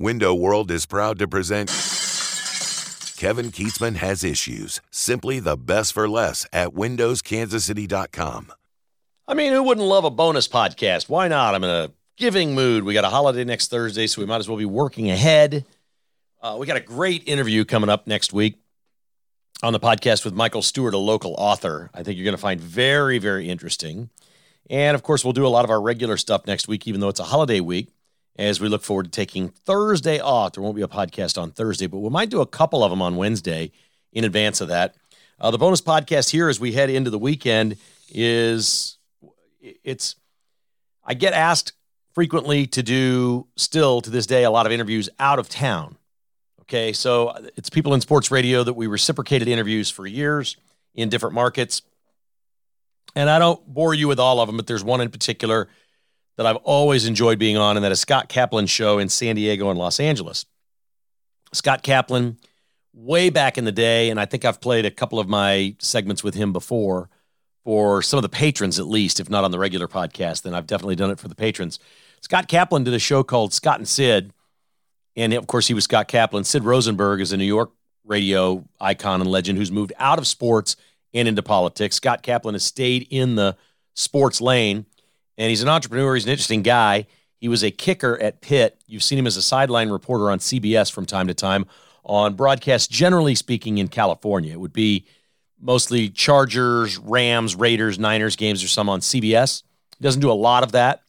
Window World is proud to present Kevin Keatsman Has Issues. Simply the best for less at WindowsKansasCity.com. I mean, who wouldn't love a bonus podcast? Why not? I'm in a giving mood. We got a holiday next Thursday, so we might as well be working ahead. Uh, we got a great interview coming up next week on the podcast with Michael Stewart, a local author. I think you're going to find very, very interesting. And of course, we'll do a lot of our regular stuff next week, even though it's a holiday week, as we look forward to taking Thursday off. There won't be a podcast on Thursday, but we might do a couple of them on Wednesday in advance of that. Uh, the bonus podcast here as we head into the weekend is it's, I get asked frequently to do still to this day a lot of interviews out of town. Okay, so it's people in sports radio that we reciprocated interviews for years in different markets. And I don't bore you with all of them, but there's one in particular that I've always enjoyed being on, and that is Scott Kaplan's show in San Diego and Los Angeles. Scott Kaplan, way back in the day, and I think I've played a couple of my segments with him before for some of the patrons, at least, if not on the regular podcast, then I've definitely done it for the patrons. Scott Kaplan did a show called Scott and Sid, and of course, he was Scott Kaplan. Sid Rosenberg is a New York radio icon and legend who's moved out of sports and into politics. Scott Kaplan has stayed in the sports lane, and he's an entrepreneur. He's an interesting guy. He was a kicker at Pitt. You've seen him as a sideline reporter on CBS from time to time on broadcasts, generally speaking, in California. It would be mostly Chargers, Rams, Raiders, Niners games, or some on CBS. He doesn't do a lot of that,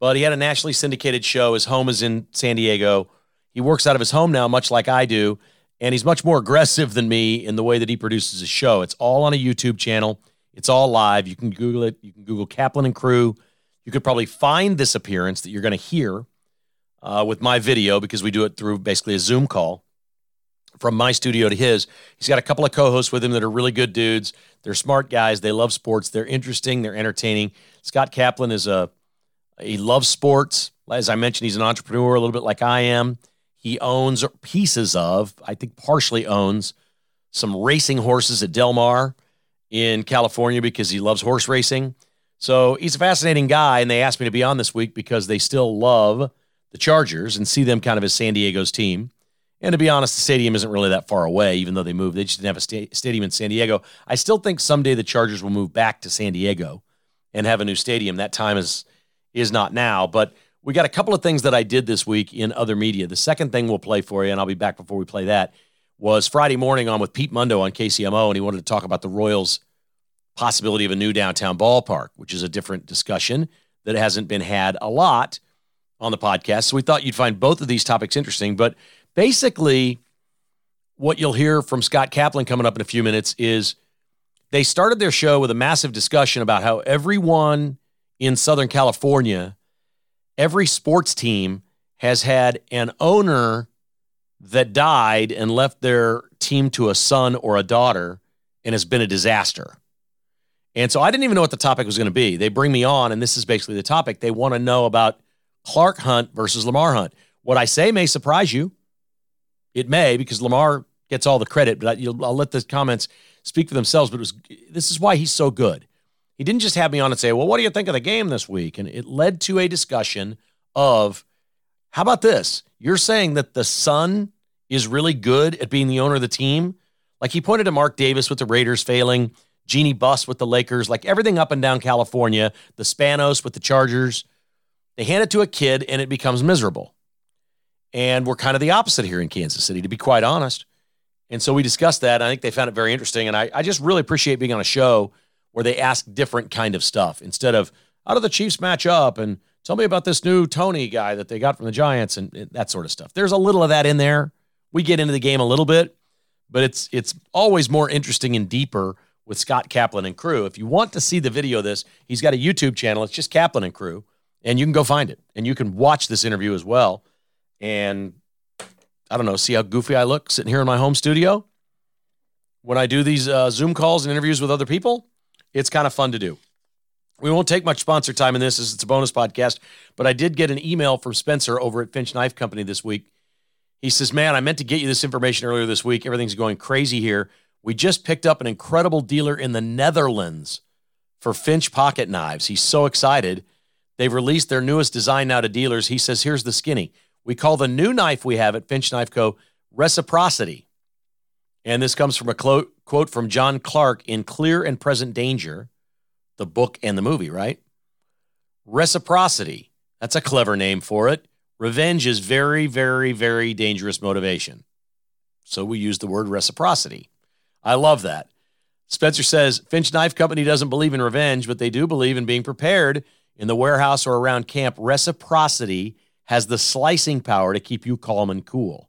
but he had a nationally syndicated show. His home is in San Diego. He works out of his home now, much like I do and he's much more aggressive than me in the way that he produces his show. It's all on a YouTube channel. It's all live. You can Google it. You can Google Kaplan and Crew. You could probably find this appearance that you're going to hear uh, with my video because we do it through basically a Zoom call from my studio to his. He's got a couple of co-hosts with him that are really good dudes. They're smart guys. They love sports. They're interesting. They're entertaining. Scott Kaplan is a he loves sports. As I mentioned, he's an entrepreneur a little bit like I am. He owns pieces of, I think partially owns, some racing horses at Del Mar in California because he loves horse racing. So he's a fascinating guy, and they asked me to be on this week because they still love the Chargers and see them kind of as San Diego's team. And to be honest, the stadium isn't really that far away, even though they moved. They just didn't have a sta- stadium in San Diego. I still think someday the Chargers will move back to San Diego and have a new stadium. That time is is not now, but we got a couple of things that I did this week in other media. The second thing we'll play for you, and I'll be back before we play that, was Friday morning on with Pete Mundo on KCMO, and he wanted to talk about the Royals' possibility of a new downtown ballpark, which is a different discussion that hasn't been had a lot on the podcast. So we thought you'd find both of these topics interesting. But basically, what you'll hear from Scott Kaplan coming up in a few minutes is they started their show with a massive discussion about how everyone in Southern California every sports team has had an owner that died and left their team to a son or a daughter and has been a disaster. And so I didn't even know what the topic was going to be. They bring me on, and this is basically the topic. They want to know about Clark Hunt versus Lamar Hunt. What I say may surprise you. It may because Lamar gets all the credit, but I'll let the comments speak for themselves. But was this is why he's so good. He didn't just have me on and say, Well, what do you think of the game this week? And it led to a discussion of how about this? You're saying that the son is really good at being the owner of the team? Like he pointed to Mark Davis with the Raiders failing, Jeanie Buss with the Lakers, like everything up and down California, the Spanos with the Chargers. They hand it to a kid and it becomes miserable. And we're kind of the opposite here in Kansas City, to be quite honest. And so we discussed that. I think they found it very interesting. And I, I just really appreciate being on a show where they ask different kind of stuff instead of how do the Chiefs match up and tell me about this new Toney guy that they got from the Giants and that sort of stuff. There's a little of that in there. We get into the game a little bit, but it's it's always more interesting and deeper with Scott Kaplan and crew. If you want to see the video of this, he's got a YouTube channel. It's just Kaplan and crew, and you can go find it and you can watch this interview as well. And I don't know, see how goofy I look sitting here in my home studio when I do these uh, Zoom calls and interviews with other people it's kind of fun to do. We won't take much sponsor time in this as it's a bonus podcast, but I did get an email from Spencer over at Finch Knife Company this week. He says, Man, I meant to get you this information earlier this week. Everything's going crazy here. We just picked up an incredible dealer in the Netherlands for Finch pocket knives. He's so excited. They've released their newest design now to dealers. He says, Here's the skinny We call the new knife we have at Finch Knife Co. reciprocity. And this comes from a quote, quote from John Clark in Clear and Present Danger, the book and the movie, right? Reciprocity. That's a clever name for it. Revenge is very, very, very dangerous motivation. So we use the word reciprocity. I love that. Spencer says Finch Knife Company doesn't believe in revenge, but they do believe in being prepared in the warehouse or around camp. Reciprocity has the slicing power to keep you calm and cool.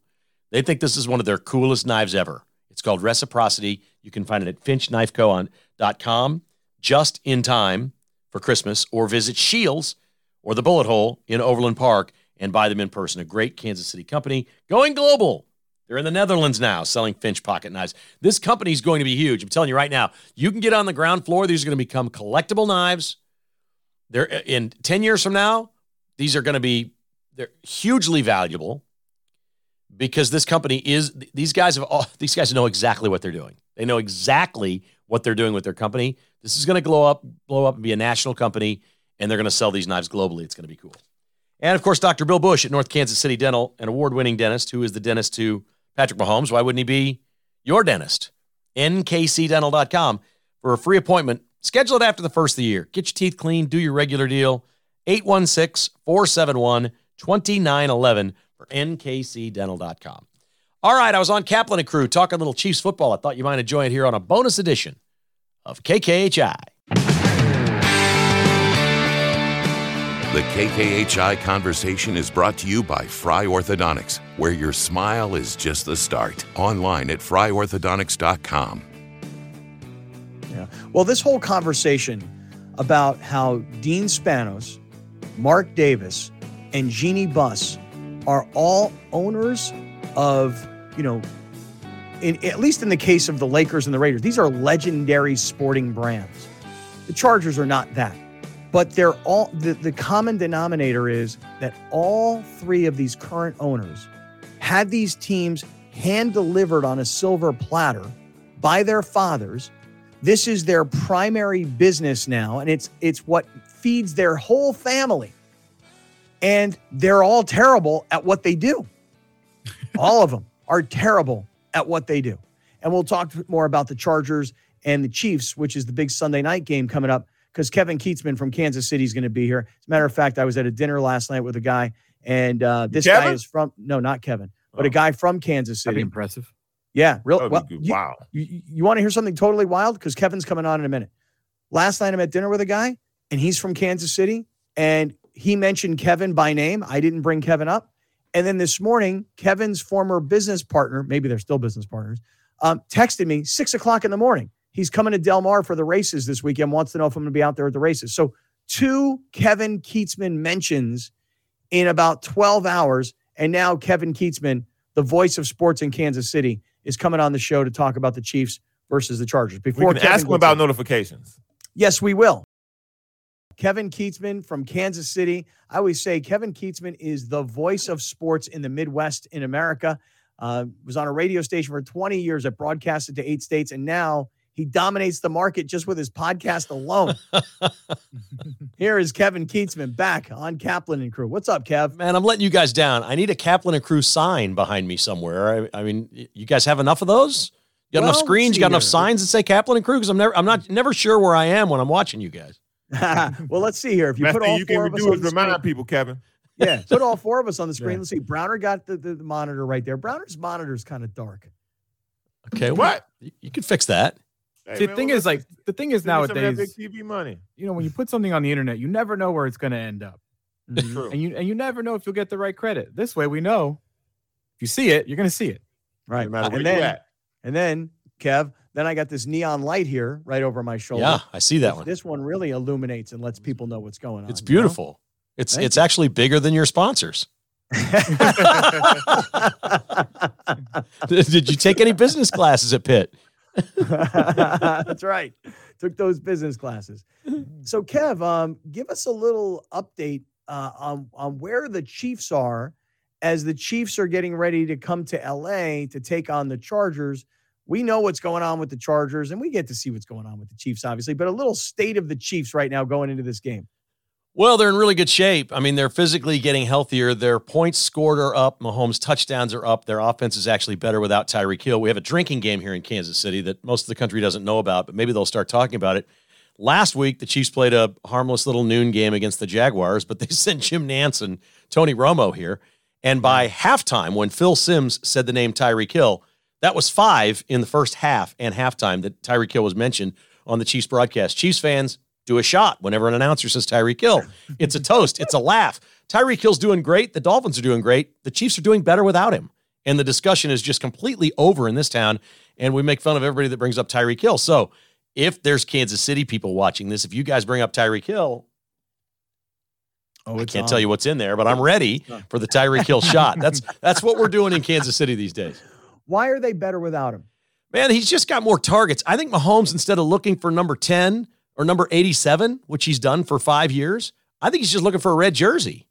They think this is one of their coolest knives ever. It's called Reciprocity. You can find it at finchknifeco.com just in time for Christmas, or visit Shields or the Bullet Hole in Overland Park and buy them in person. A great Kansas City company going global. They're in the Netherlands now selling Finch pocket knives. This company is going to be huge. I'm telling you right now, you can get on the ground floor. These are going to become collectible knives. They're uh, in 10 years from now, these are going to be they're hugely valuable because this company is these guys have all these guys know exactly what they're doing. They know exactly what they're doing with their company. This is going to blow up, blow up and be a national company, and they're going to sell these knives globally. It's going to be cool. And of course, Dr. Bill Bush at North Kansas City Dental, an award-winning dentist who is the dentist to Patrick Mahomes. Why wouldn't he be your dentist? nkcdental.com for a free appointment. Schedule it after the first of the year. Get your teeth clean, do your regular deal. 816 471 2911 for nkcdental.com. All right, I was on Kaplan and Crew talking a little Chiefs football. I thought you might enjoy it here on a bonus edition of KKHI. The KKHI conversation is brought to you by Fry Orthodontics, where your smile is just the start. Online at fryorthodontics.com. Yeah. Well, this whole conversation about how Dean Spanos, Mark Davis, and Jeanie Buss are all owners of, you know, in, at least in the case of the Lakers and the Raiders, these are legendary sporting brands. The Chargers are not that. But they're all the, the common denominator is that all three of these current owners had these teams hand delivered on a silver platter by their fathers. This is their primary business now, and it's it's what feeds their whole family. And they're all terrible at what they do. all of them are terrible at what they do. And we'll talk more about the Chargers and the Chiefs, which is the big Sunday night game coming up, because Kevin Keatsman from Kansas City is going to be here. As a matter of fact, I was at a dinner last night with a guy, and uh, this Kevin? guy is from no, not Kevin, but Oh. a guy from Kansas That'd City. be impressive. Yeah, real. Well, good. you, wow. you, you want to hear something totally wild? Because Kevin's coming on in a minute. Last night I'm at dinner with a guy, and he's from Kansas City, and he mentioned Kevin by name. I didn't bring Kevin up. And then this morning, Kevin's former business partner, maybe they're still business partners, um, texted me six o'clock in the morning. He's coming to Del Mar for the races this weekend, wants to know if I'm going to be out there at the races. So, two Kevin Keatsman mentions in about 12 hours. And now, Kevin Keatsman, the voice of sports in Kansas City, is coming on the show to talk about the Chiefs versus the Chargers. We Before can Kevin ask him about in- notifications. Yes, we will. Kevin Keatsman from Kansas City. I always say Kevin Keatsman is the voice of sports in the Midwest in America. Uh, was on a radio station for 20 years that broadcasted to eight states, and now he dominates the market just with his podcast alone. Here is Kevin Keatsman back on Kaplan and Crew. What's up, Kev? Man, I'm letting you guys down. I need a Kaplan and Crew sign behind me somewhere. I, I mean, you guys have enough of those? You got Well, enough screens? You got enough signs that say Kaplan and Crew? Because I'm never, I'm not never sure where I am when I'm watching you guys. well, let's see here. If you Best put thing all you four can of us do on is the screen, remind people, Kevin. yeah, put all four of us on the screen. Yeah. Let's see. Browner got the, the, the monitor right there. Browner's monitor is kind of dark. Okay, What? You, you can fix that. Hey, See, the man, thing well, is, like, the thing is send me some nowadays, TV money. you know, when you put something on the internet, you never know where it's going to end up, True. and you and you never know if you'll get the right credit. This way, we know if you see it, you're going to see it. Right. No matter where and you then, at. and then, Kev, then I got this neon light here right over my shoulder. Yeah, I see that This- one. This one really illuminates and lets people know what's going on. It's you know? beautiful. It's Thank it's actually bigger than your sponsors. Did you take any business classes at Pitt? That's right. Took those business classes. So, Kev, um, give us a little update uh, on on where the Chiefs are as the Chiefs are getting ready to come to LA to take on the Chargers. We know what's going on with the Chargers, and we get to see what's going on with the Chiefs, obviously. But a little state of the Chiefs right now going into this game. Well, they're in really good shape. I mean, they're physically getting healthier. Their points scored are up. Mahomes' touchdowns are up. Their offense is actually better without Tyreek Hill. We have a drinking game here in Kansas City that most of the country doesn't know about, but maybe they'll start talking about it. Last week, the Chiefs played a harmless little noon game against the Jaguars, but they sent Jim Nantz and Tony Romo here. And hmm. by halftime, when Phil Simms said the name Tyreek Hill, that was five in the first half and halftime that Tyreek Hill was mentioned on the Chiefs broadcast. Chiefs fans do a shot whenever an announcer says Tyreek Hill. It's a toast, it's a laugh. Tyreek Hill's doing great. The Dolphins are doing great. The Chiefs are doing better without him. And the discussion is just completely over in this town. And we make fun of everybody that brings up Tyreek Hill. So if there's Kansas City people watching this, if you guys bring up Tyreek Hill, Oh, I can't tell you what's in there, but I'm ready for the Tyreek Hill shot. That's that's what we're doing in Kansas City these days. Why are they better without him? Man, he's just got more targets. I think Mahomes, instead of looking for number 10 or number 87, which he's done for five years, I think he's just looking for a red jersey.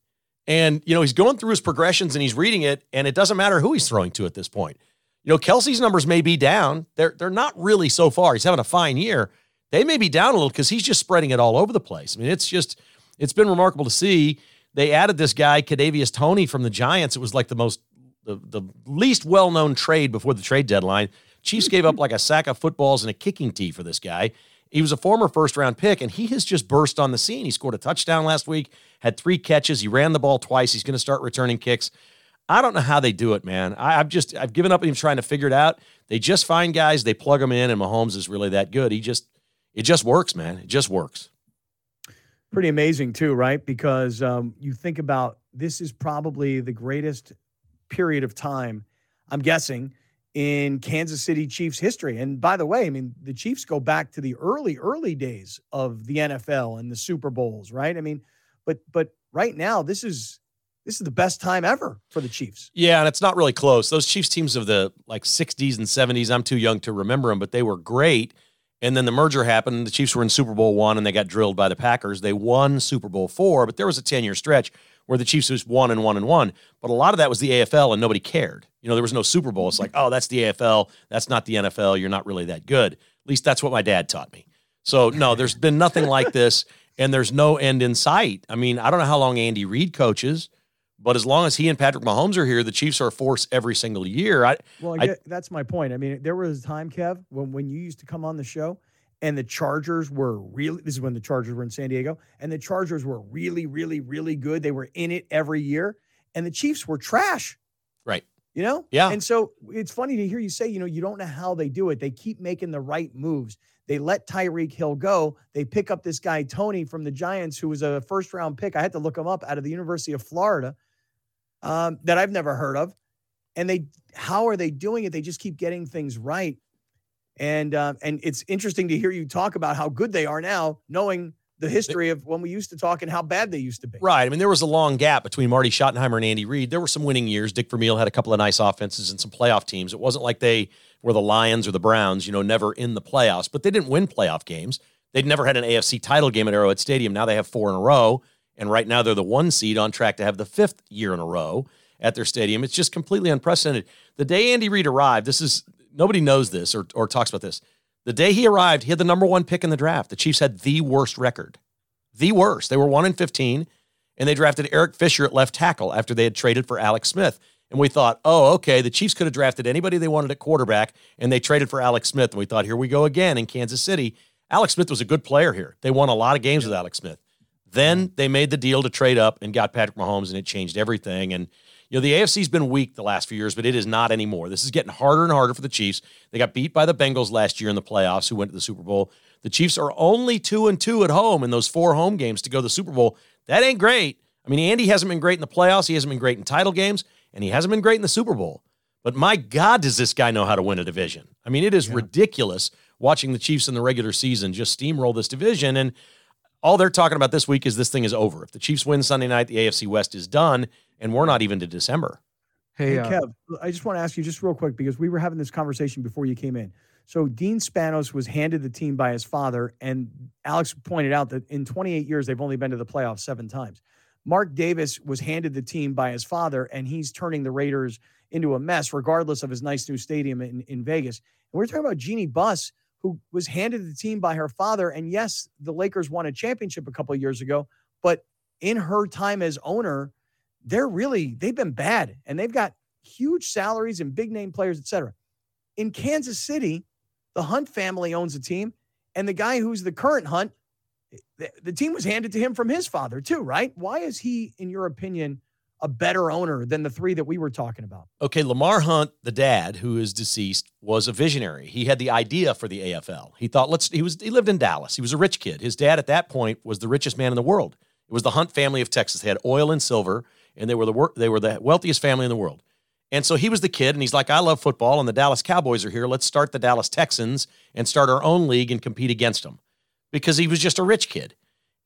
And, you know, he's going through his progressions and he's reading it, and it doesn't matter who he's throwing to at this point. You know, Kelce's numbers may be down. They're they're not really so far. He's having a fine year. They may be down a little because he's just spreading it all over the place. I mean, it's just it's been remarkable to see. They added this guy, Kadarius Toney from the Giants. It was like the most the, the least well-known trade before the trade deadline. Chiefs gave up like a sack of footballs and a kicking tee for this guy. He was a former first round pick, and he has just burst on the scene. He scored a touchdown last week, had three catches. He ran the ball twice. He's going to start returning kicks. I don't know how they do it, man. I, have just I've given up on him trying to figure it out. They just find guys, they plug them in, and Mahomes is really that good. He just it just works, man. It just works. Pretty amazing too, right? Because um, you think about this is probably the greatest period of time, I'm guessing, in Kansas City Chiefs history. And by the way, I mean, the Chiefs go back to the early, early days of the NFL and the Super Bowls, right? I mean, but but right now, this is this is the best time ever for the Chiefs. Yeah, and it's not really close. Those Chiefs teams of the like 60s and 70s, I'm too young to remember them, but they were great. And then the merger happened. The Chiefs were in Super Bowl one and they got drilled by the Packers. They won Super Bowl four, but there was a 10 year stretch where the Chiefs was one and one and one. But a lot of that was the AFL and nobody cared. You know, there was no Super Bowl. It's like, oh, that's the AFL. That's not the NFL. You're not really that good. At least that's what my dad taught me. So, no, there's been nothing like this and there's no end in sight. I mean, I don't know how long Andy Reid coaches. But as long as he and Patrick Mahomes are here, the Chiefs are a force every single year. I, well, I, that's my point. I mean, there was a time, Kev, when when you used to come on the show, and the Chargers were really. This is when the Chargers were in San Diego, and the Chargers were really, really, really good. They were in it every year, and the Chiefs were trash. Right. You know. Yeah. And so it's funny to hear you say, you know, you don't know how they do it. They keep making the right moves. They let Tyreek Hill go. They pick up this guy Toney from the Giants, who was a first round pick. I had to look him up out of the University of Florida um, that I've never heard of. And they, how are they doing it? They just keep getting things right. And uh, and it's interesting to hear you talk about how good they are now, knowing the history of when we used to talk and how bad they used to be. Right. I mean, there was a long gap between Marty Schottenheimer and Andy Reid. There were some winning years. Dick Vermeil had a couple of nice offenses and some playoff teams. It wasn't like they were the Lions or the Browns, you know, never in the playoffs, but they didn't win playoff games. They'd never had an AFC title game at Arrowhead Stadium. Now they have four in a row. And right now they're the one seed on track to have the fifth year in a row at their stadium. It's just completely unprecedented. The day Andy Reid arrived, this is nobody knows this or, or talks about this. The day he arrived, he had the number one pick in the draft. The Chiefs had the worst record, the worst. They were one in 15, and they drafted Eric Fisher at left tackle after they had traded for Alex Smith. And we thought, oh, okay, the Chiefs could have drafted anybody they wanted at quarterback, and they traded for Alex Smith. And we thought, here we go again in Kansas City. Alex Smith was a good player here. They won a lot of games with Alex Smith. Then they made the deal to trade up and got Patrick Mahomes, and it changed everything. And you know the AFC's been weak the last few years, but it is not anymore. This is getting harder and harder for the Chiefs. They got beat by the Bengals last year in the playoffs, who went to the Super Bowl. The Chiefs are only two and two at home in those four home games to go to the Super Bowl. That ain't great. I mean, Andy hasn't been great in the playoffs. He hasn't been great in title games, and he hasn't been great in the Super Bowl. But my God, does this guy know how to win a division? I mean, it is yeah. ridiculous watching the Chiefs in the regular season just steamroll this division. And all they're talking about this week is this thing is over. If the Chiefs win Sunday night, the AFC West is done, and we're not even to December. Hey, hey uh, Kev, I just want to ask you just real quick because we were having this conversation before you came in. So Dean Spanos was handed the team by his father, and Alex pointed out that in 28 years they've only been to the playoffs seven times. Mark Davis was handed the team by his father, and he's turning the Raiders into a mess, regardless of his nice new stadium in, in Vegas. And we're talking about Jeanie Buss, who was handed the team by her father. And yes, the Lakers won a championship a couple of years ago, but in her time as owner, they're really they've been bad and they've got huge salaries and big name players, et cetera. In Kansas City, the Hunt family owns a team, and the guy who's the current Hunt, the, the team was handed to him from his father too, right? Why is he, in your opinion, a better owner than the three that we were talking about? Okay, Lamar Hunt, the dad who is deceased, was a visionary. He had the idea for the AFL. He thought, let's. He was. He lived in Dallas. He was a rich kid. His dad at that point was the richest man in the world. It was the Hunt family of Texas. They had oil and silver, and they were the wor- they were the wealthiest family in the world. And so he was the kid, and he's like, I love football, and the Dallas Cowboys are here. Let's start the Dallas Texans and start our own league and compete against them, because he was just a rich kid.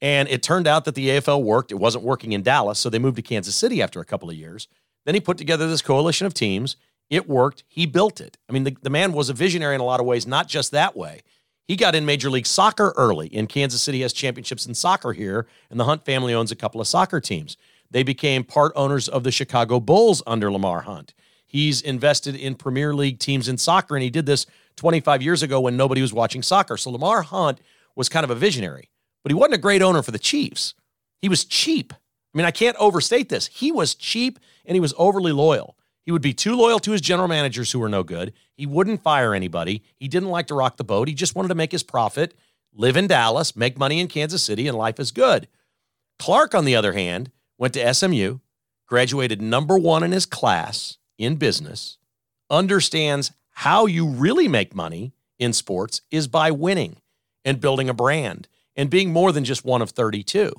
And it turned out that the AFL worked. It wasn't working in Dallas, so they moved to Kansas City after a couple of years. Then he put together this coalition of teams. It worked. He built it. I mean, the, the man was a visionary in a lot of ways, not just that way. He got in Major League Soccer early. and Kansas City has championships in soccer here, and the Hunt family owns a couple of soccer teams. They became part owners of the Chicago Bulls under Lamar Hunt. He's invested in Premier League teams in soccer, and he did this 25 years ago when nobody was watching soccer. So Lamar Hunt was kind of a visionary, but he wasn't a great owner for the Chiefs. He was cheap. I mean, I can't overstate this. He was cheap and he was overly loyal. He would be too loyal to his general managers who were no good. He wouldn't fire anybody. He didn't like to rock the boat. He just wanted to make his profit, live in Dallas, make money in Kansas City, and life is good. Clark, on the other hand, went to SMU, graduated number one in his class in business, understands how you really make money in sports is by winning and building a brand and being more than just one of 32.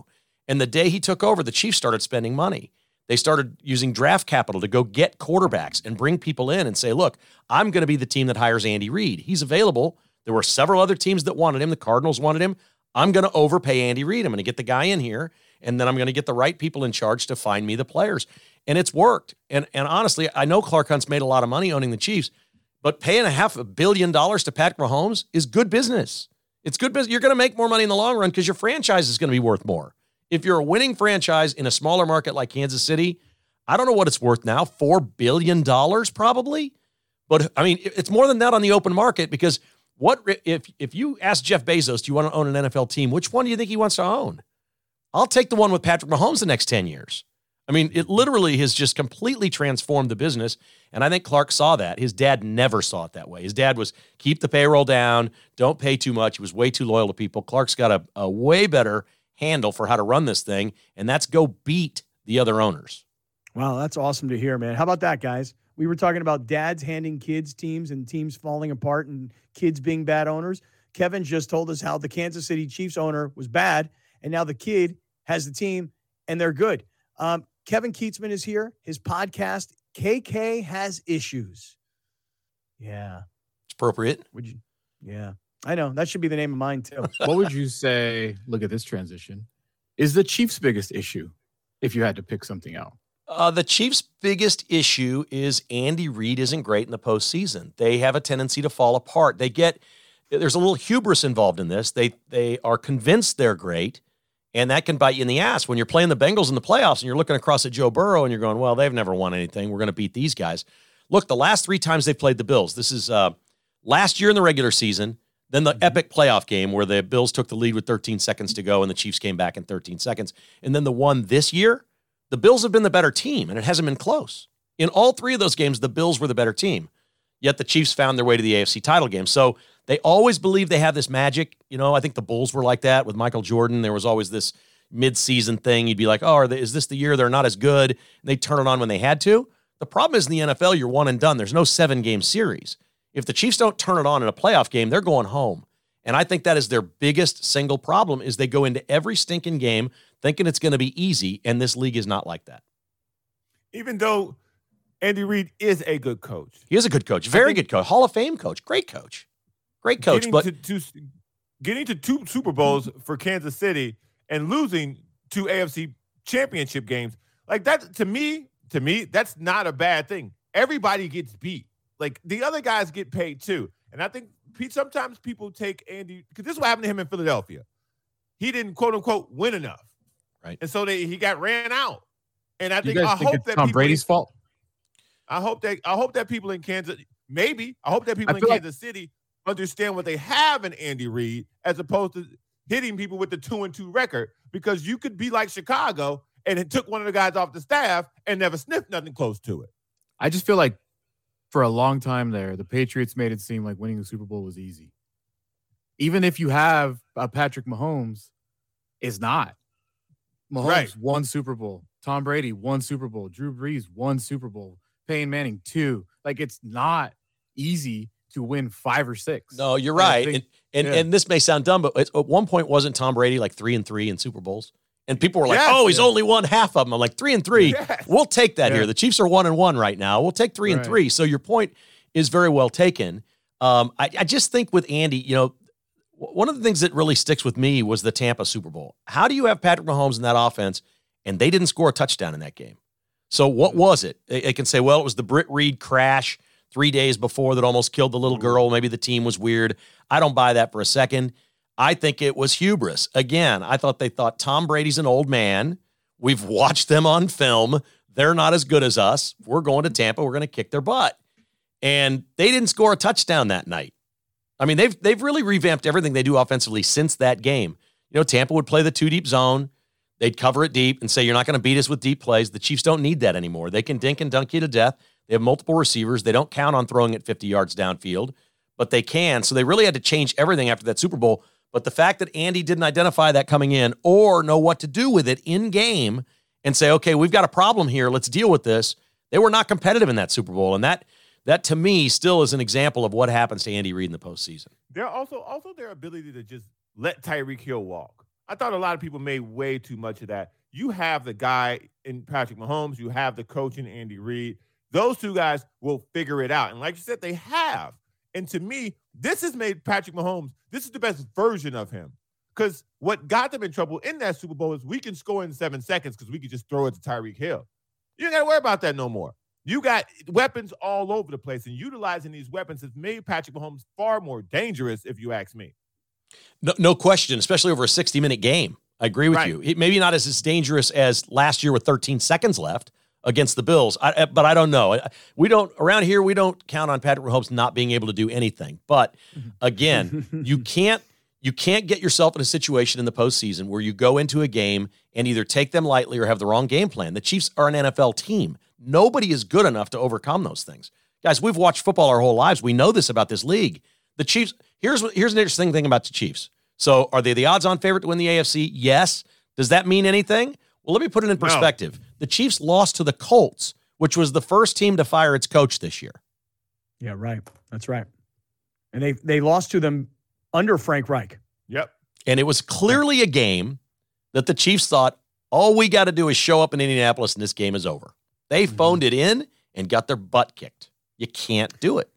And the day he took over, the Chiefs started spending money. They started using draft capital to go get quarterbacks and bring people in and say, look, I'm going to be the team that hires Andy Reid. He's available. There were several other teams that wanted him. The Cardinals wanted him. I'm going to overpay Andy Reid. I'm going to get the guy in here, and then I'm going to get the right people in charge to find me the players. And it's worked. And, and honestly, I know Clark Hunt's made a lot of money owning the Chiefs, but paying a half a billion dollars to Patrick Mahomes is good business. It's good business. You're going to make more money in the long run because your franchise is going to be worth more. If you're a winning franchise in a smaller market like Kansas City, I don't know what it's worth now, $4 billion probably. But I mean, it's more than that on the open market because what if if you ask Jeff Bezos, do you want to own an NFL team? Which one do you think he wants to own? I'll take the one with Patrick Mahomes the next 10 years. I mean, it literally has just completely transformed the business. And I think Clark saw that. His dad never saw it that way. His dad was keep the payroll down, don't pay too much. He was way too loyal to people. Clark's got a, a way better handle for how to run this thing, and that's go beat the other owners. Wow, that's awesome to hear, man. How about that, guys? We were talking about dads handing kids teams and teams falling apart and kids being bad owners. Kevin just told us how the Kansas City Chiefs owner was bad, and now the kid has the team and they're good. Um, Kevin Keatsman is here. His podcast, KK Has Issues. Yeah. It's appropriate. Would you? Yeah. I know. That should be the name of mine, too. what would you say? Look at this transition. Is the Chiefs' biggest issue if you had to pick something out? Uh, the Chiefs' biggest issue is Andy Reid isn't great in the postseason. They have a tendency to fall apart. They get there's a little hubris involved in this. They they are convinced they're great, and that can bite you in the ass when you're playing the Bengals in the playoffs and you're looking across at Joe Burrow and you're going, well, they've never won anything. We're going to beat these guys. Look, the last three times they've played the Bills. This is uh, last year in the regular season. Then the epic playoff game where the Bills took the lead with 13 seconds to go and the Chiefs came back in 13 seconds. And then the one this year, the Bills have been the better team and it hasn't been close. In all three of those games, the Bills were the better team. Yet the Chiefs found their way to the AFC title game. So they always believe they have this magic. You know, I think the Bulls were like that with Michael Jordan. There was always this mid-season thing. You'd be like, "Oh, they, is this the year they're not as good?" And they turn it on when they had to. The problem is in the NFL, you're one and done. There's no seven-game series. If the Chiefs don't turn it on in a playoff game, they're going home. And I think that is their biggest single problem is they go into every stinking game thinking it's going to be easy, and this league is not like that. Even though Andy Reid is a good coach, He is a good coach, very good coach, Hall of Fame coach, great coach, great coach. getting But to, to getting to two Super Bowls for Kansas City and losing two AFC championship games, like that to me, to me, that's not a bad thing. Everybody gets beat. Like the other guys get paid too. And I think Pete, sometimes people take Andy because this is what happened to him in Philadelphia. He didn't quote unquote win enough. Right. And so they, he got ran out. And I You think guys I think hope it's that Tom people Brady's fault? I hope that I hope that people in Kansas, maybe I hope that people in feel like- Kansas City understand what they have in Andy Reid, as opposed to hitting people with the two and two record because you could be like Chicago and it took one of the guys off the staff and never sniffed nothing close to it. I just feel like for a long time there, the Patriots made it seem like winning the Super Bowl was easy. Even if you have a Patrick Mahomes, is not. Mahomes Right. won Super Bowl. Tom Brady won Super Bowl. Drew Brees won Super Bowl. Peyton Manning two. Like it's not easy to win five or six. No, you're right. think- and and, yeah. and this may sound dumb, but at one point wasn't Tom Brady like three and three in Super Bowls? And people were like, Yes. "Oh, he's Yeah. only won half of them." I'm like, three and three. Yes. We'll take that Yeah. here. The Chiefs are one and one right now. We'll take three and three. So your point is very well taken. Um, I, I just think with Andy, you know, w- one of the things that really sticks with me was the Tampa Super Bowl. How do you have Patrick Mahomes in that offense and they didn't score a touchdown in that game? So what was it? They, they can say, well, it was the Britt Reid crash three days before that almost killed the little mm-hmm. girl. Maybe the team was weird. I don't buy that for a second. I think it was hubris. Again, I thought they thought Tom Brady's an old man. We've watched them on film. They're not as good as us. We're going to Tampa. We're going to kick their butt. And they didn't score a touchdown that night. I mean, they've they've really revamped everything they do offensively since that game. You know, Tampa would play the two deep zone. They'd cover it deep and say, You're not going to beat us with deep plays. The Chiefs don't need that anymore. They can dink and dunk you to death. They have multiple receivers. They don't count on throwing it 50 yards downfield, but they can. So they really had to change everything after that Super Bowl. But the fact that Andy didn't identify that coming in or know what to do with it in game and say, okay, we've got a problem here. Let's deal with this. They were not competitive in that Super Bowl. And that that to me still is an example of what happens to Andy Reid in the postseason. They're also also their ability to just let Tyreek Hill walk. I thought a lot of people made way too much of that. You have the guy in Patrick Mahomes, you have the coach in Andy Reid. Those two guys will figure it out. And like you said, they have. And to me, this has made Patrick Mahomes, this is the best version of him. Because what got them in trouble in that Super Bowl is we can score in seven seconds because we could just throw it to Tyreek Hill. You ain't got to worry about that no more. You got weapons all over the place, and utilizing these weapons has made Patrick Mahomes far more dangerous, if you ask me. No, no question, especially over a 60 minute game. I agree with Right. you. It, maybe not as, as dangerous as last year with 13 seconds left against the Bills, I, but I don't know. We don't, around here, we don't count on Patrick Mahomes not being able to do anything. But again, you can't. You can't get yourself in a situation in the postseason where you go into a game and either take them lightly or have the wrong game plan. The Chiefs are an NFL team. Nobody is good enough to overcome those things. Guys, we've watched football our whole lives. We know this about this league. The Chiefs, here's what here's an interesting thing about the Chiefs. So are they the odds on favorite to win the AFC? Yes. Does that mean anything? Well, let me put it in No. perspective. The Chiefs lost to the Colts, which was the first team to fire its coach this year. Yeah, right. That's right. And they they lost to them under Frank Reich. Yep. And it was clearly a game that the Chiefs thought, all we got to do is show up in Indianapolis and this game is over. They Mhm. phoned it in and got their butt kicked. You can't do it.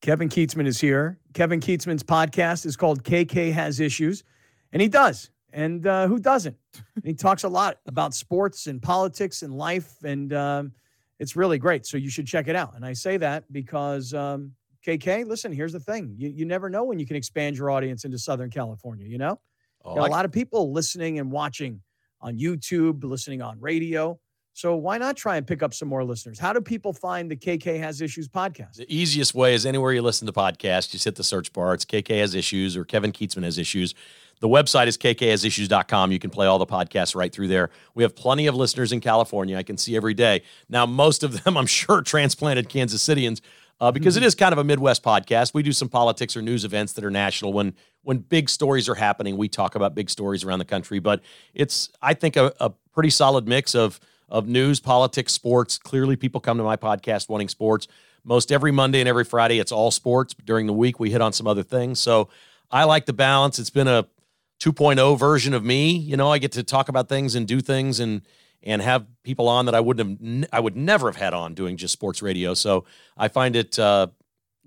Kevin Keatsman is here. Kevin Keatsman's podcast is called KK Has Issues, and he does. And uh, who doesn't? And he talks a lot about sports and politics and life, and um, it's really great. So you should check it out. And I say that because um, KK, listen, here's the thing: you you never know when you can expand your audience into Southern California. You know, Oh, Got I- a lot of people listening and watching on YouTube, listening on radio. So why not try and pick up some more listeners? How do people find the KK Has Issues podcast? The easiest way is anywhere you listen to podcasts, just hit the search bar. It's KK has issues or Kevin Keatsman has issues. The website is kkhasissues.com. You can play all the podcasts right through there. We have plenty of listeners in California. I can see every day. Now, most of them, I'm sure, transplanted Kansas Cityans uh, because it is kind of a Midwest podcast. We do some politics or news events that are national. When when big stories are happening, we talk about big stories around the country. But it's, I think, a, a pretty solid mix of of news, politics, sports. Clearly, people come to my podcast wanting sports. Most every Monday and every Friday, it's all sports. During the week, we hit on some other things. So I like the balance. It's been a 2.0 version of me. You know, I get to talk about things and do things and and have people on that I wouldn't have, I would never have had on doing just sports radio. So I find it, uh,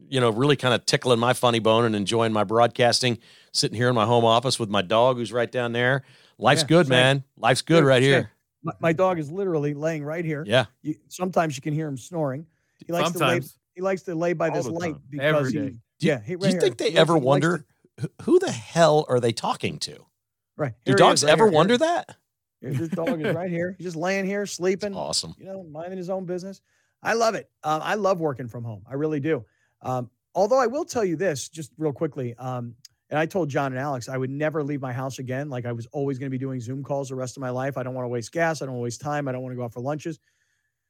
you know, really kind of tickling my funny bone and enjoying my broadcasting. Sitting here in my home office with my dog, who's right down there. Life's Yeah, good, same. man. Life's good right sure. here. My, my dog is literally laying right here. Yeah. You, sometimes you can hear him snoring. He likes to lay. He likes to lay by All this light time. because Every he, day. Do you- yeah. He, Do you right think they He ever wonder to- who- the hell are they talking to? right. Do here he dogs right ever here. wonder Here- that? This dog is right here. He's just laying here sleeping. Awesome. You know, minding his own business. I love it. Um, I love working from home. I really do. Um, although I will tell you this, just real quickly. Um, And I told John and Alex I would never leave my house again. Like I was always going to be doing Zoom calls the rest of my life. I don't want to waste gas. I don't want to waste time. I don't want to go out for lunches.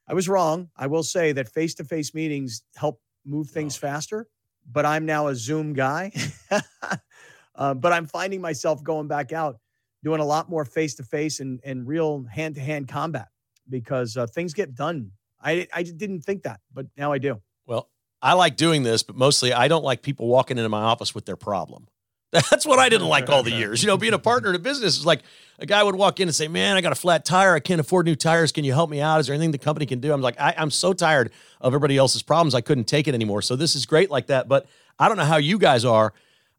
I was wrong. I will say that face to face meetings help move things faster, but I'm now a Zoom guy. uh, but I'm finding myself going back out, doing a lot more face to face and and real hand to hand combat because uh, things get done. I I didn't think that, but now I do. Well, I like doing this, but mostly I don't like people walking into my office with their problem. That's what I didn't like all the years. You know, being a partner in a business is like a guy would walk in and say, Man, I got a flat tire. I can't afford new tires. Can you help me out? Is there anything the company can do? I'm like, I, am so tired of everybody else's problems. I couldn't take it anymore. So this is great like that. But I don't know how you guys are.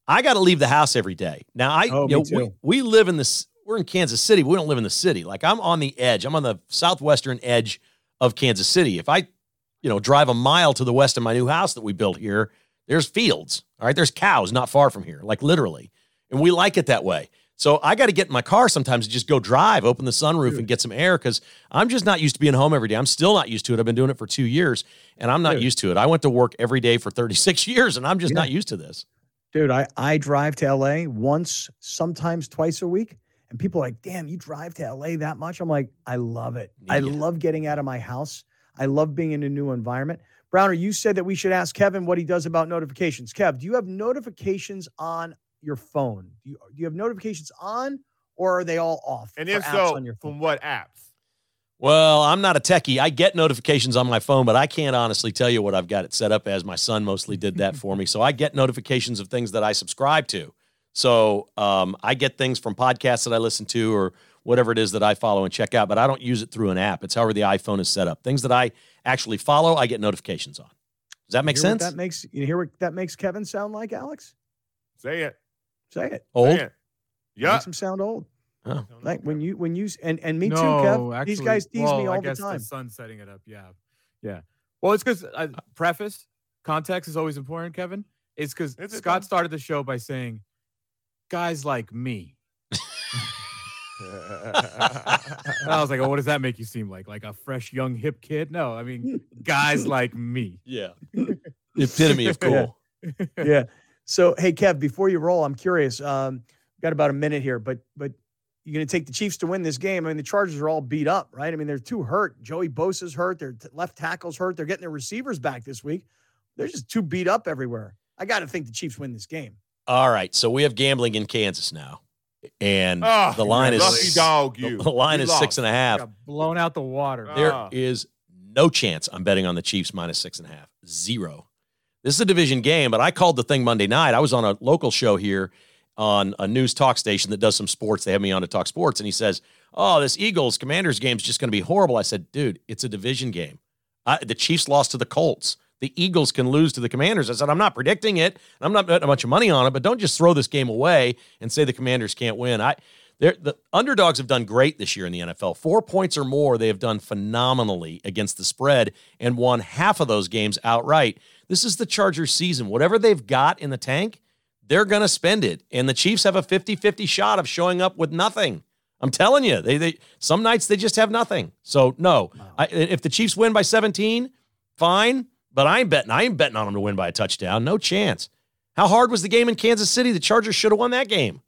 I got to leave the house every day. Now, I, oh, you know, we, we live in this, we're in Kansas City. But we don't live in the city. Like I'm on the edge, I'm on the southwestern edge of Kansas City. If I, you know, drive a mile to the west of my new house that we built here, there's fields. All right. There's cows not far from here, like literally. And we like it that way. So I got to get in my car sometimes and just go drive, open the sunroof Dude. and get some air because I'm just not used to being home every day. I'm still not used to it. I've been doing it for two years and I'm not Dude. used to it. I went to work every day for 36 years and I'm just yeah. not used to this. Dude, I, I drive to LA once, sometimes twice a week. And people are like, damn, you drive to LA that much? I'm like, I love it. Yeah. I love getting out of my house. I love being in a new environment. Browner, you said that we should ask Kevin what he does about notifications. Kev, do you have notifications on your phone? Do you, do you have notifications on or are they all off? And if so, from what apps? Well, I'm not a techie. I get notifications on my phone, but I can't honestly tell you what I've got it set up as. My son mostly did that for me. So I get notifications of things that I subscribe to. So um, I get things from podcasts that I listen to or whatever it is that I follow and check out, but I don't use it through an app. It's however the iPhone is set up. Things that I actually follow, I get notifications on. Does that make sense? that makes you hear what that makes Kevin sound like, Alex? Say it. Say it. Old. Say it. Yeah. Makes him sound old. Oh. Like when you when you and and me no, too, Kev. Actually, These guys tease well, me all I guess the time. The sun's setting it up. Yeah, yeah. Well, it's because uh, preface context is always important, Kevin. It's because Scott it started the show by saying, "Guys like me." I was like, oh, what does that make you seem like? Like a fresh, young, hip kid? No, I mean, guys like me. Yeah. Epitome of cool. Yeah. yeah. So, hey, Kev, before you roll, I'm curious. Um, got about a minute here, but but you're going to take the Chiefs to win this game. I mean, the Chargers are all beat up, right? I mean, they're too hurt. Joey Bosa's hurt. Their left tackle's hurt. They're getting their receivers back this week. They're just too beat up everywhere. I got to think the Chiefs win this game. All right. So we have gambling in Kansas now. And oh, the line is lucky dog. You. The line you is lost. six and a half. blown out the water. There uh. is no chance I'm betting on the Chiefs minus six and a half. Zero. This is a division game, but I called the thing Monday night. I was on a local show here on a news talk station that does some sports. They have me on to talk sports, and he says, "Oh, this Eagles Commanders game is just going to be horrible." I said, "Dude, it's a division game. I, the Chiefs lost to the Colts. The Eagles can lose to the Commanders." I said, "I'm not predicting it. I'm not betting a bunch of money on it, but don't just throw this game away and say the Commanders can't win." I the underdogs have done great this year in the NFL. Four points or more, they have done phenomenally against the spread and won half of those games outright. This is the Chargers season. Whatever they've got in the tank, they're going to spend it. And the Chiefs have a 50 50 shot of showing up with nothing. I'm telling you, they, they some nights they just have nothing. So, no, I, if the Chiefs win by 17, fine. But I ain't betting. I ain't betting on them to win by a touchdown. No chance. How hard was the game in Kansas City? The Chargers should have won that game.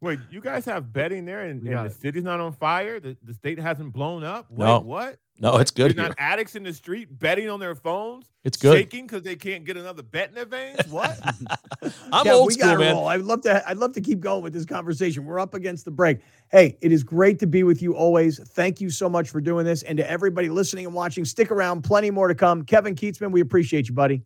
Wait, you guys have betting there, and, and the city's not on fire. The, the state hasn't blown up. Wait, no. what? No, it's good. There's not addicts in the street betting on their phones. It's good. Shaking because they can't get another bet in their veins. What? I'm yeah, old we school, man. Roll. I'd love to. I'd love to keep going with this conversation. We're up against the break. Hey, it is great to be with you always. Thank you so much for doing this, and to everybody listening and watching, stick around. Plenty more to come. Kevin Keatsman, we appreciate you, buddy.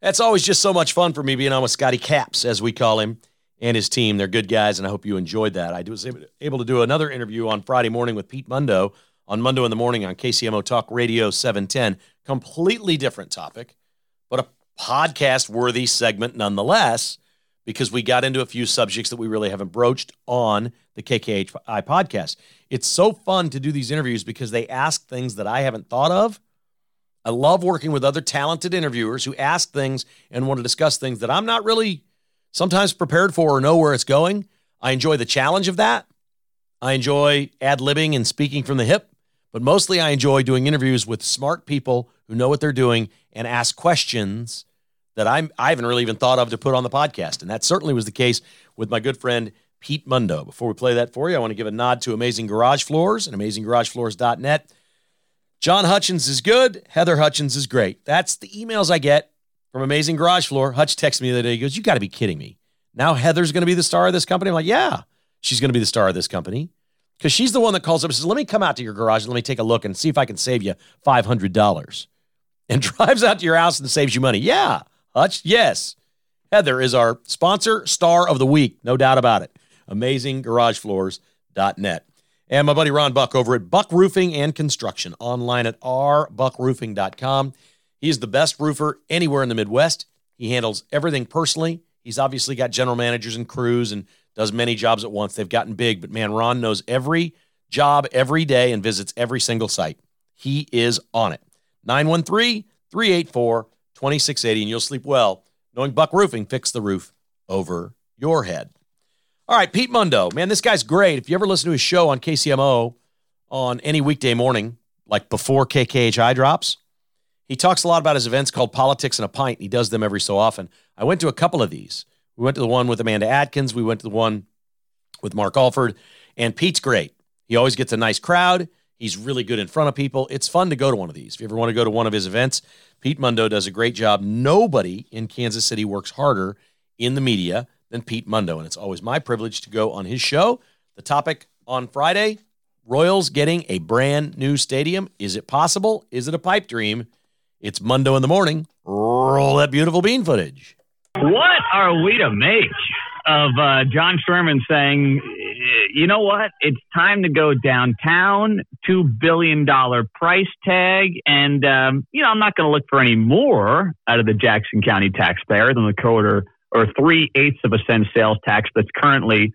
That's always just so much fun for me being on with Scotty Caps, as we call him and his team. They're good guys, and I hope you enjoyed that. I was able to do another interview on Friday morning with Pete Mundo on Mundo in the morning on KCMO Talk Radio 710. Completely different topic, but a podcast worthy segment nonetheless, because we got into a few subjects that we really haven't broached on the KKHI podcast. It's so fun to do these interviews because they ask things that I haven't thought of. I love working with other talented interviewers who ask things and want to discuss things that I'm not really sometimes prepared for or know where it's going. I enjoy the challenge of that. I enjoy ad libbing and speaking from the hip, but mostly I enjoy doing interviews with smart people who know what they're doing and ask questions that I'm I haven't really even thought of to put on the podcast. And that certainly was the case with my good friend Pete Mundo. Before we play that for you, I want to give a nod to Amazing Garage Floors and AmazingGarageFloors.net. John Hutchins is good. Heather Hutchins is great. That's the emails I get from Amazing Garage Floor. Hutch texted me the other day. He goes, You got to be kidding me. Now Heather's going to be the star of this company. I'm like, Yeah, she's going to be the star of this company because she's the one that calls up and says, Let me come out to your garage and let me take a look and see if I can save you $500 and drives out to your house and saves you money. Yeah, Hutch, yes. Heather is our sponsor, star of the week, no doubt about it. AmazingGarageFloors.net. And my buddy Ron Buck over at Buck Roofing and Construction, online at rbuckroofing.com. He's the best roofer anywhere in the Midwest. He handles everything personally. He's obviously got general managers and crews and does many jobs at once. They've gotten big, but man, Ron knows every job every day and visits every single site. He is on it. 913 384 2680, and you'll sleep well knowing Buck Roofing fixed the roof over your head. All right, Pete Mundo, man, this guy's great. If you ever listen to his show on KCMO on any weekday morning, like before KKHI drops, he talks a lot about his events called Politics and a Pint. He does them every so often. I went to a couple of these. We went to the one with Amanda Adkins. We went to the one with Mark Alford. And Pete's great. He always gets a nice crowd. He's really good in front of people. It's fun to go to one of these. If you ever want to go to one of his events, Pete Mundo does a great job. Nobody in Kansas City works harder in the media than Pete Mundo. And it's always my privilege to go on his show. The topic on Friday Royals getting a brand new stadium. Is it possible? Is it a pipe dream? It's Mundo in the morning. Roll that beautiful bean footage. What are we to make of uh, John Sherman saying, you know what? It's time to go downtown, $2 billion price tag. And, um, you know, I'm not going to look for any more out of the Jackson County taxpayer than the quarter or three eighths of a cent sales tax that's currently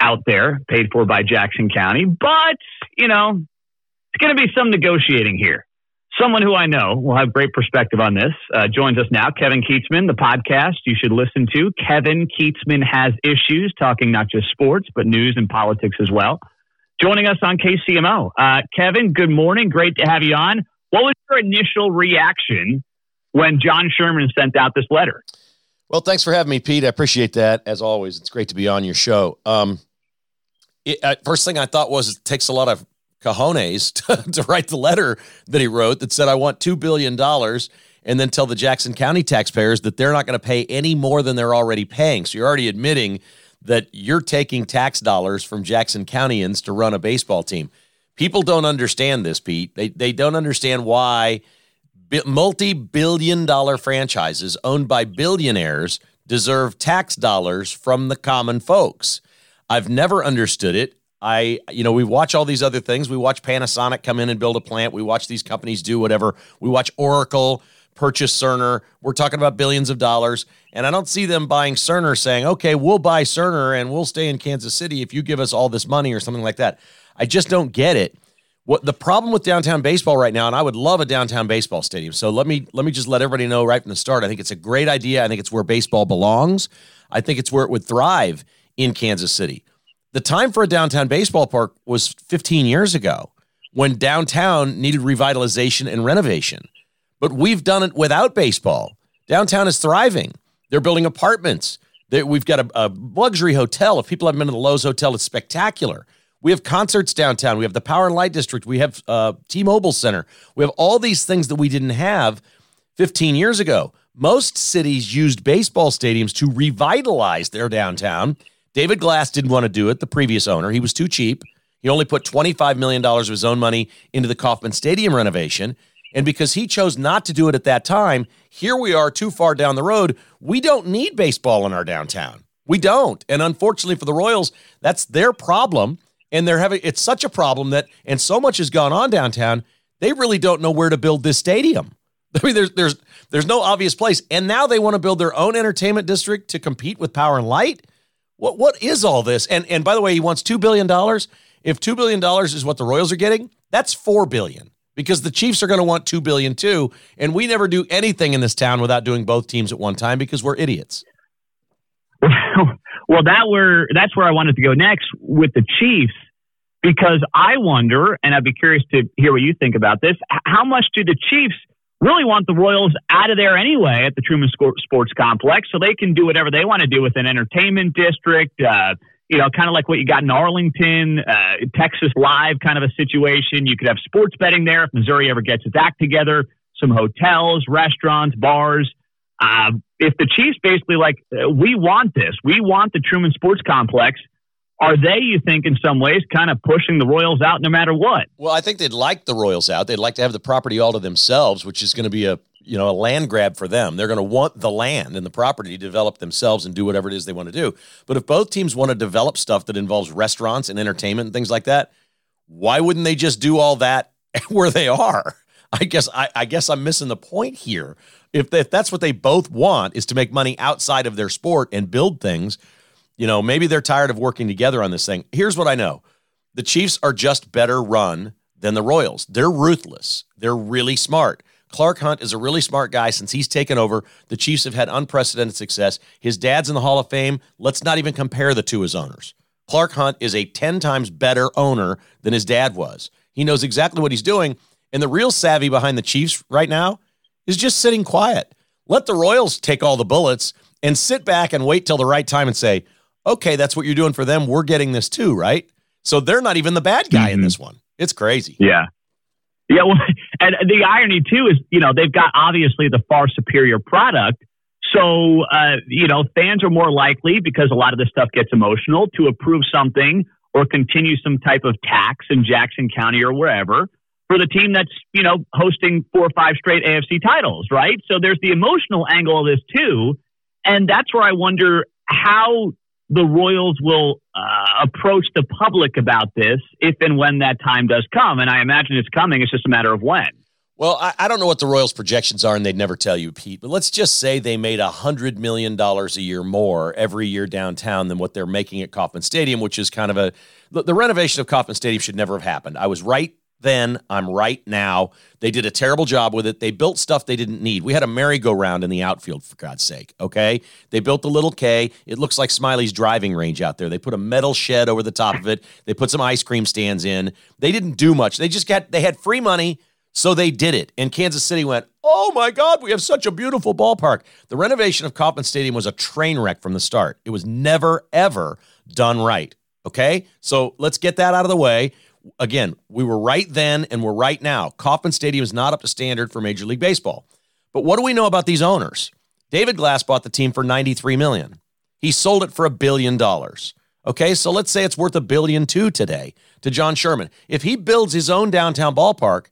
out there, paid for by Jackson County. But, you know, it's going to be some negotiating here. Someone who I know will have great perspective on this uh, joins us now, Kevin Kietzman, the podcast you should listen to. Kevin Kietzman has issues, talking not just sports, but news and politics as well. Joining us on KCMO. Uh, Kevin, good morning. Great to have you on. What was your initial reaction when John Sherman sent out this letter? Well, thanks for having me, Pete. I appreciate that. As always, it's great to be on your show. Um, it, uh, first thing I thought was it takes a lot of cojones to, to write the letter that he wrote that said, I want $2 billion and then tell the Jackson County taxpayers that they're not going to pay any more than they're already paying. So you're already admitting that you're taking tax dollars from Jackson Countyans to run a baseball team. People don't understand this, Pete. They, they don't understand why multi billion dollar franchises owned by billionaires deserve tax dollars from the common folks. I've never understood it. I, you know, we watch all these other things. We watch Panasonic come in and build a plant. We watch these companies do whatever. We watch Oracle purchase Cerner. We're talking about billions of dollars. And I don't see them buying Cerner saying, okay, we'll buy Cerner and we'll stay in Kansas City if you give us all this money or something like that. I just don't get it. What the problem with downtown baseball right now, and I would love a downtown baseball stadium. So let me let me just let everybody know right from the start. I think it's a great idea. I think it's where baseball belongs. I think it's where it would thrive in Kansas City. The time for a downtown baseball park was 15 years ago when downtown needed revitalization and renovation. But we've done it without baseball. Downtown is thriving. They're building apartments. we've got a, a luxury hotel. If people haven't been to the Loews Hotel, it's spectacular. We have concerts downtown. We have the Power and Light District. We have uh, T-Mobile Center. We have all these things that we didn't have 15 years ago. Most cities used baseball stadiums to revitalize their downtown David Glass didn't want to do it, the previous owner. He was too cheap. He only put $25 million of his own money into the Kauffman Stadium renovation. And because he chose not to do it at that time, here we are too far down the road. We don't need baseball in our downtown. We don't. And unfortunately for the Royals, that's their problem. And they're having it's such a problem that and so much has gone on downtown, they really don't know where to build this stadium. I mean, there's there's there's no obvious place. And now they want to build their own entertainment district to compete with Power and Light. What what is all this? And and by the way, he wants two billion dollars. If two billion dollars is what the Royals are getting, that's four billion because the Chiefs are going to want two billion too. And we never do anything in this town without doing both teams at one time because we're idiots. well, that were that's where I wanted to go next with the Chiefs because I wonder, and I'd be curious to hear what you think about this. How much do the Chiefs really want the Royals out of there anyway at the Truman Sports Complex so they can do whatever they want to do with an entertainment district, uh, you know, kind of like what you got in Arlington, uh, Texas Live kind of a situation. You could have sports betting there if Missouri ever gets its act together, some hotels, restaurants, bars. Uh, if the Chiefs basically like, uh, we want this, we want the Truman Sports Complex are they, you think, in some ways, kind of pushing the Royals out no matter what? Well, I think they'd like the Royals out. They'd like to have the property all to themselves, which is going to be a you know a land grab for them. They're going to want the land and the property to develop themselves and do whatever it is they want to do. But if both teams want to develop stuff that involves restaurants and entertainment and things like that, why wouldn't they just do all that where they are? I guess I, I guess I'm missing the point here. If, if that's what they both want is to make money outside of their sport and build things you know, maybe they're tired of working together on this thing. Here's what I know the Chiefs are just better run than the Royals. They're ruthless, they're really smart. Clark Hunt is a really smart guy since he's taken over. The Chiefs have had unprecedented success. His dad's in the Hall of Fame. Let's not even compare the two as owners. Clark Hunt is a 10 times better owner than his dad was. He knows exactly what he's doing. And the real savvy behind the Chiefs right now is just sitting quiet. Let the Royals take all the bullets and sit back and wait till the right time and say, okay, that's what you're doing for them. We're getting this too, right? So they're not even the bad guy mm-hmm. in this one. It's crazy. Yeah. Yeah. Well, and the irony too is, you know, they've got obviously the far superior product. So, uh, you know, fans are more likely because a lot of this stuff gets emotional to approve something or continue some type of tax in Jackson County or wherever for the team that's, you know, hosting four or five straight AFC titles, right? So there's the emotional angle of this too. And that's where I wonder how the Royals will uh, approach the public about this if and when that time does come. And I imagine it's coming. It's just a matter of when. Well, I, I don't know what the Royals' projections are, and they'd never tell you, Pete. But let's just say they made a hundred million dollars a year more every year downtown than what they're making at Kauffman Stadium, which is kind of a the, the renovation of Kauffman Stadium should never have happened. I was right then. I'm right now. They did a terrible job with it. They built stuff they didn't need. We had a merry-go-round in the outfield, for God's sake. Okay. They built the little K. It looks like Smiley's driving range out there. They put a metal shed over the top of it. They put some ice cream stands in. They didn't do much. They just got, they had free money. So they did it. And Kansas City went, oh my God, we have such a beautiful ballpark. The renovation of Kauffman Stadium was a train wreck from the start. It was never, ever done right. Okay. So let's get that out of the way again, we were right then and we're right now. Kauffman Stadium is not up to standard for Major League Baseball. But what do we know about these owners? David Glass bought the team for 93 million. He sold it for a billion dollars. Okay, so let's say it's worth a billion two today to John Sherman. If he builds his own downtown ballpark,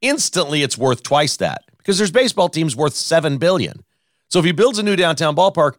instantly it's worth twice that because there's baseball teams worth 7 billion. So if he builds a new downtown ballpark,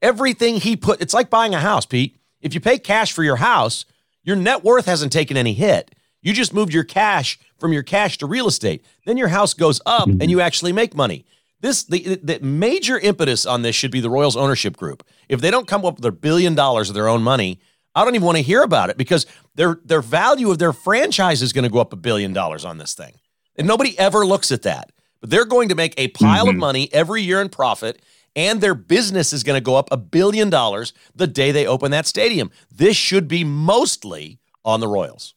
everything he put it's like buying a house, Pete. If you pay cash for your house, your net worth hasn't taken any hit. You just moved your cash from your cash to real estate. Then your house goes up and you actually make money. This the, the major impetus on this should be the Royals ownership group. If they don't come up with a billion dollars of their own money, I don't even want to hear about it because their their value of their franchise is going to go up a billion dollars on this thing. And nobody ever looks at that. But they're going to make a pile mm-hmm. of money every year in profit and their business is going to go up a billion dollars the day they open that stadium. This should be mostly on the Royals.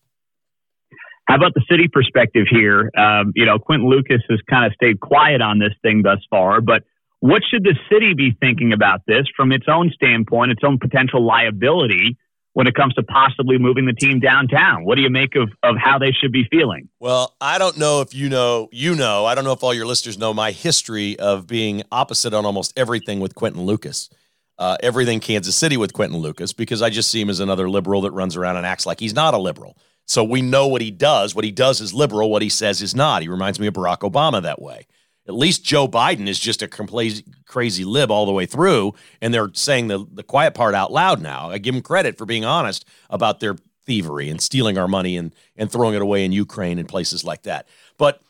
How about the city perspective here? Um, you know, Quinton Lucas has kind of stayed quiet on this thing thus far, but what should the city be thinking about this from its own standpoint, its own potential liability? When it comes to possibly moving the team downtown. What do you make of, of how they should be feeling? Well, I don't know if you know, you know, I don't know if all your listeners know my history of being opposite on almost everything with Quinton Lucas. Uh, everything Kansas City with Quinton Lucas because I just see him as another liberal that runs around and acts like he's not a liberal. So we know what he does. What he does is liberal. What he says is not. He reminds me of Barack Obama that way. At least Joe Biden is just a complete crazy lib all the way through, and they're saying the, the quiet part out loud now. I give them credit for being honest about their thievery and stealing our money and, and throwing it away in Ukraine and places like that. But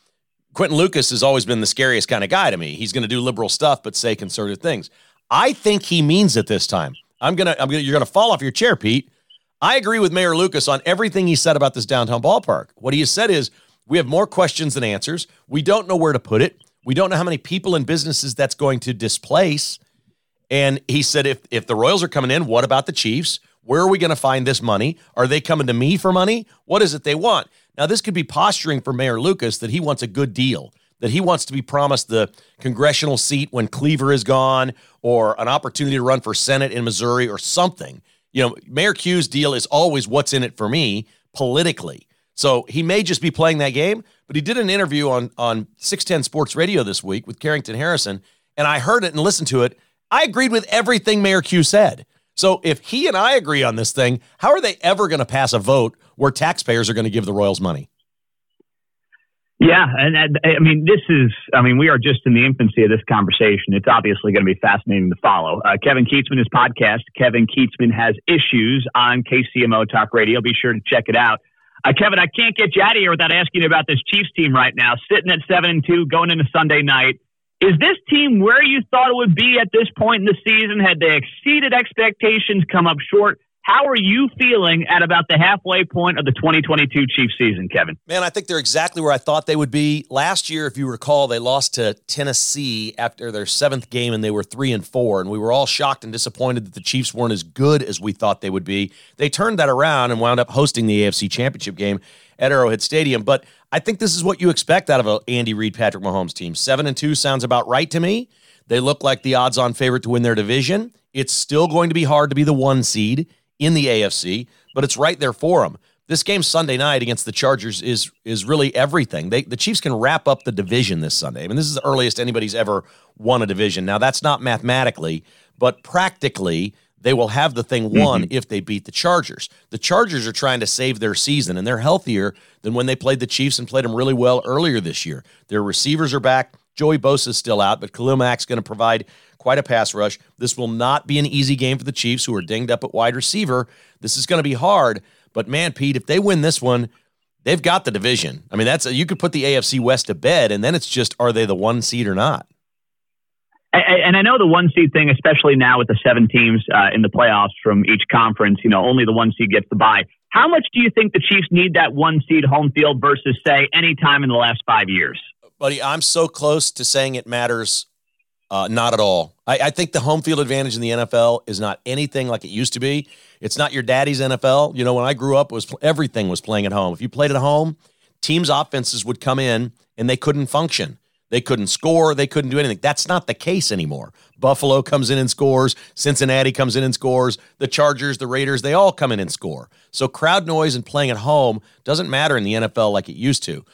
Quinton Lucas has always been the scariest kind of guy to me. He's going to do liberal stuff, but say conservative things. I think he means it this time. I'm gonna, I'm gonna, you're gonna fall off your chair, Pete. I agree with Mayor Lucas on everything he said about this downtown ballpark. What he has said is we have more questions than answers. We don't know where to put it. We don't know how many people and businesses that's going to displace. And he said, if if the Royals are coming in, what about the Chiefs? Where are we going to find this money? Are they coming to me for money? What is it they want? Now, this could be posturing for Mayor Lucas that he wants a good deal, that he wants to be promised the congressional seat when Cleaver is gone or an opportunity to run for Senate in Missouri or something. You know, Mayor Q's deal is always what's in it for me politically. So he may just be playing that game, but he did an interview on on 610 Sports Radio this week with Carrington Harrison, and I heard it and listened to it. I agreed with everything Mayor Q said. So if he and I agree on this thing, how are they ever going to pass a vote where taxpayers are going to give the Royals money? Yeah, and I mean, this is, I mean, we are just in the infancy of this conversation. It's obviously going to be fascinating to follow. Uh, Kevin Kietzman, his podcast, Kevin Kietzman has issues on KCMO Talk Radio. Be sure to check it out. Uh, Kevin, I can't get you out of here without asking you about this Chiefs team right now, sitting at seven and two, going into Sunday night. Is this team where you thought it would be at this point in the season? Had they exceeded expectations, come up short? How are you feeling at about the halfway point of the 2022 Chiefs season, Kevin? Man, I think they're exactly where I thought they would be. Last year, if you recall, they lost to Tennessee after their seventh game and they were three and four. And we were all shocked and disappointed that the Chiefs weren't as good as we thought they would be. They turned that around and wound up hosting the AFC Championship game at Arrowhead Stadium. But I think this is what you expect out of a Andy Reid Patrick Mahomes team. Seven and two sounds about right to me. They look like the odds on favorite to win their division. It's still going to be hard to be the one seed in the AFC, but it's right there for them. This game Sunday night against the Chargers is is really everything. They the Chiefs can wrap up the division this Sunday. I mean, this is the earliest anybody's ever won a division. Now that's not mathematically, but practically they will have the thing won mm-hmm. if they beat the Chargers. The Chargers are trying to save their season, and they're healthier than when they played the Chiefs and played them really well earlier this year. Their receivers are back. Joey Bosa is still out, but Khalil Mack's going to provide quite a pass rush. This will not be an easy game for the Chiefs, who are dinged up at wide receiver. This is going to be hard. But man, Pete, if they win this one, they've got the division. I mean, that's a, you could put the AFC West to bed, and then it's just are they the one seed or not? And I know the one seed thing, especially now with the seven teams uh, in the playoffs from each conference, you know, only the one seed gets the bye. How much do you think the Chiefs need that one seed home field versus, say, any time in the last five years? Buddy, I'm so close to saying it matters uh, not at all. I, I, think the home field advantage in the NFL is not anything like it used to be. It's not your daddy's NFL. You know, when I grew up, was everything was playing at home. If you played at home, teams' offenses would come in and they couldn't function. They couldn't score. They couldn't do anything. That's not the case anymore. Buffalo comes in and scores. Cincinnati comes in and scores. The Chargers, the Raiders, they all come in and score. So crowd noise and playing at home doesn't matter in the NFL like it used to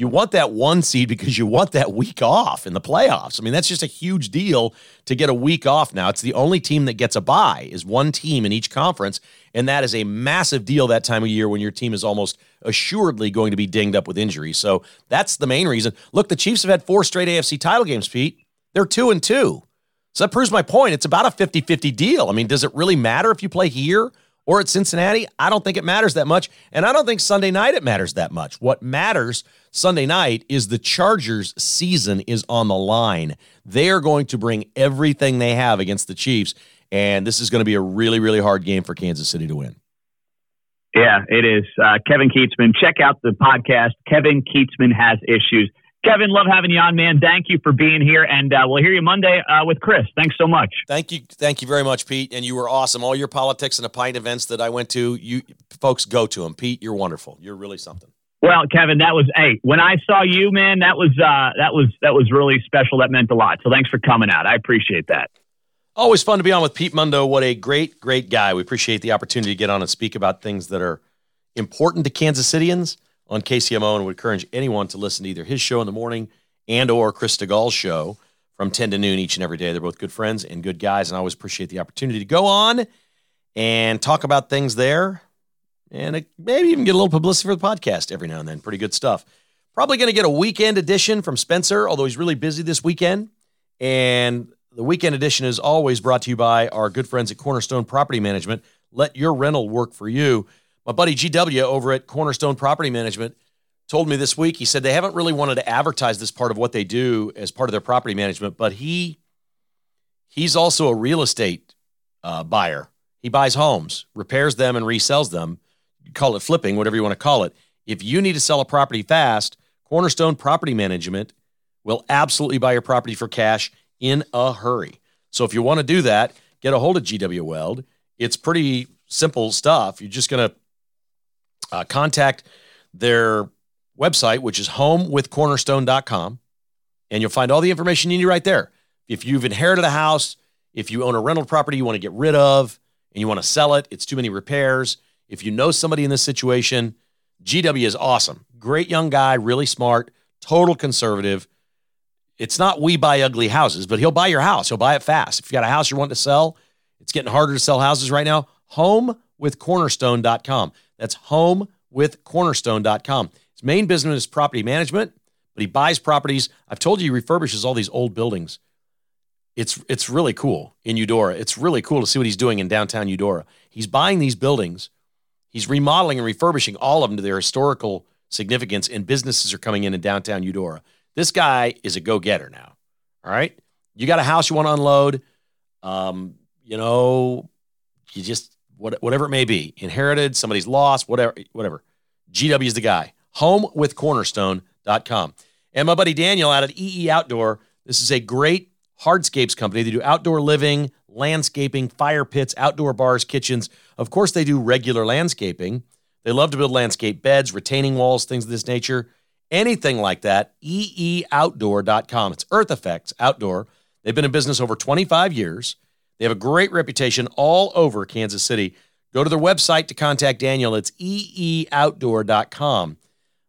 you want that one seed because you want that week off in the playoffs. I mean, that's just a huge deal to get a week off now. It's the only team that gets a bye is one team in each conference, and that is a massive deal that time of year when your team is almost assuredly going to be dinged up with injuries. So that's the main reason. Look, the Chiefs have had four straight AFC title games, Pete. They're 2 and 2. So that proves my point. It's about a 50-50 deal. I mean, does it really matter if you play here or at Cincinnati? I don't think it matters that much, and I don't think Sunday night it matters that much. What matters Sunday night is the Chargers' season is on the line. They are going to bring everything they have against the Chiefs, and this is going to be a really, really hard game for Kansas City to win. Yeah, it is. Uh, Kevin Kietzman, check out the podcast. Kevin Kietzman has issues. Kevin, love having you on, man. Thank you for being here, and uh, we'll hear you Monday uh, with Chris. Thanks so much. Thank you, thank you very much, Pete. And you were awesome. All your politics and the pint events that I went to, you folks go to them. Pete, you're wonderful. You're really something. Well, Kevin, that was hey. When I saw you, man, that was uh, that was that was really special. That meant a lot. So thanks for coming out. I appreciate that. Always fun to be on with Pete Mundo. What a great, great guy. We appreciate the opportunity to get on and speak about things that are important to Kansas Cityans on KCMO, and would encourage anyone to listen to either his show in the morning and or Chris Stegall's show from 10 to noon each and every day. They're both good friends and good guys, and I always appreciate the opportunity to go on and talk about things there and maybe even get a little publicity for the podcast every now and then. Pretty good stuff. Probably going to get a weekend edition from Spencer, although he's really busy this weekend. And the weekend edition is always brought to you by our good friends at Cornerstone Property Management. Let your rental work for you. My buddy GW over at Cornerstone Property Management told me this week, he said they haven't really wanted to advertise this part of what they do as part of their property management, but he he's also a real estate uh, buyer. He buys homes, repairs them, and resells them call it flipping, whatever you want to call it. If you need to sell a property fast, Cornerstone Property Management will absolutely buy your property for cash in a hurry. So if you want to do that, get a hold of GW Weld. It's pretty simple stuff. You're just going to uh, contact their website, which is homewithcornerstone.com. and you'll find all the information you need right there. If you've inherited a house, if you own a rental property you want to get rid of and you want to sell it, it's too many repairs. If you know somebody in this situation, GW is awesome. Great young guy, really smart, total conservative. It's not we buy ugly houses, but he'll buy your house. He'll buy it fast. If you got a house you want to sell, it's getting harder to sell houses right now. Homewithcornerstone.com. That's homewithcornerstone.com. His main business is property management, but he buys properties. I've told you he refurbishes all these old buildings. It's it's really cool in Eudora. It's really cool to see what he's doing in downtown Eudora. He's buying these buildings, he's remodeling and refurbishing all of them to their historical significance, and businesses are coming in in downtown Eudora. This guy is a go-getter now. All right, you got a house you want to unload. Um, you know, you just what, whatever it may be, inherited, somebody's lost, whatever, whatever. GW is the guy. Homewithcornerstone.com. And my buddy Daniel out at EE Outdoor. This is a great hardscapes company. They do outdoor living, landscaping, fire pits, outdoor bars, kitchens. Of course, they do regular landscaping. They love to build landscape beds, retaining walls, things of this nature. Anything like that, eeoutdoor.com. It's Earth Effects Outdoor. They've been in business over 25 years. They have a great reputation all over Kansas City. Go to their website to contact Daniel. It's eeoutdoor.com.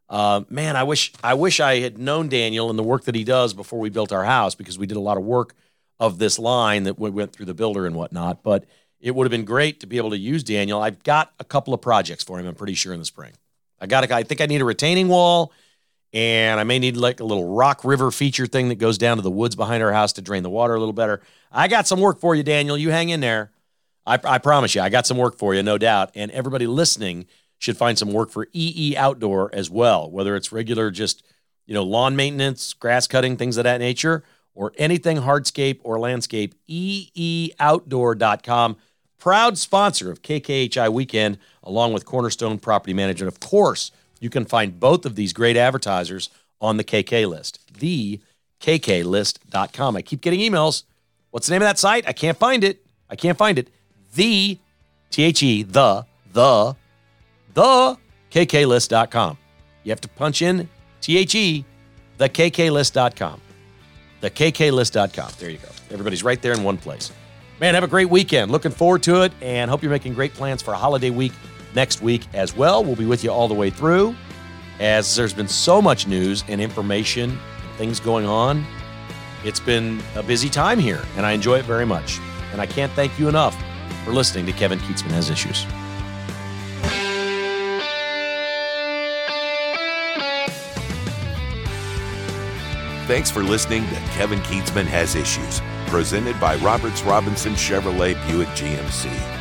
Uh, man, I wish I wish I had known Daniel and the work that he does before we built our house because we did a lot of work of this line that we went through the builder and whatnot. But it would have been great to be able to use Daniel. I've got a couple of projects for him. I'm pretty sure in the spring. I got a, I think I need a retaining wall, and I may need like a little rock river feature thing that goes down to the woods behind our house to drain the water a little better. I got some work for you, Daniel. You hang in there. I, I promise you, I got some work for you, no doubt. And everybody listening should find some work for EE Outdoor as well, whether it's regular just, you know, lawn maintenance, grass cutting, things of that nature, or anything hardscape or landscape, eeoutdoor.com. Proud sponsor of KKHI Weekend, along with Cornerstone Property Management. Of course, you can find both of these great advertisers on the KK list, the kklist.com. I keep getting emails. What's the name of that site? I can't find it. I can't find it. The, T H E, the, the the kklist.com. You have to punch in T H E, the kklist.com. The kklist.com. There you go. Everybody's right there in one place. Man, have a great weekend. Looking forward to it and hope you're making great plans for a holiday week next week as well. We'll be with you all the way through as there's been so much news and information and things going on. It's been a busy time here and I enjoy it very much. And I can't thank you enough for listening to Kevin Kietzman Has Issues. Thanks for listening to Kevin Kietzman Has Issues, presented by Roberts Robinson Chevrolet Buick GMC.